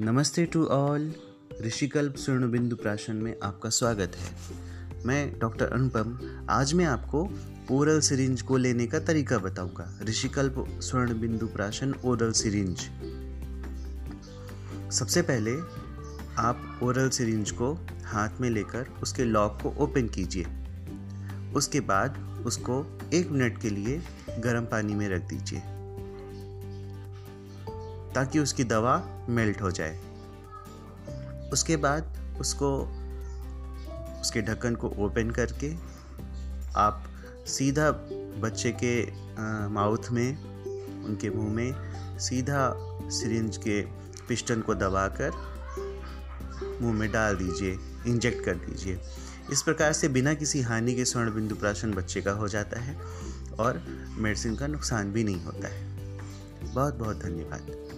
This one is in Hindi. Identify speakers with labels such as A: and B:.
A: नमस्ते टू ऑल। ऋषिकल्प स्वर्ण बिंदु प्राशन में आपका स्वागत है। मैं डॉक्टर अनुपम, आज मैं आपको ओरल सिरिंज को लेने का तरीका बताऊँगा। ऋषिकल्प स्वर्ण बिंदु प्राशन ओरल सिरिंज। सबसे पहले आप ओरल सिरिंज को हाथ में लेकर उसके लॉक को ओपन कीजिए। उसके बाद उसको एक मिनट के लिए गर्म पानी में रख दीजिए। ताकि उसकी दवा मेल्ट हो जाए। उसके बाद उसको, उसके ढक्कन को ओपन करके आप सीधा बच्चे के माउथ में, उनके मुँह में सीधा सिरिंज के पिस्टन को दबाकर मुँह में डाल दीजिए, इंजेक्ट कर दीजिए। इस प्रकार से बिना किसी हानि के स्वर्ण बिंदु प्राशन बच्चे का हो जाता है और मेडिसिन का नुकसान भी नहीं होता है। बहुत बहुत धन्यवाद।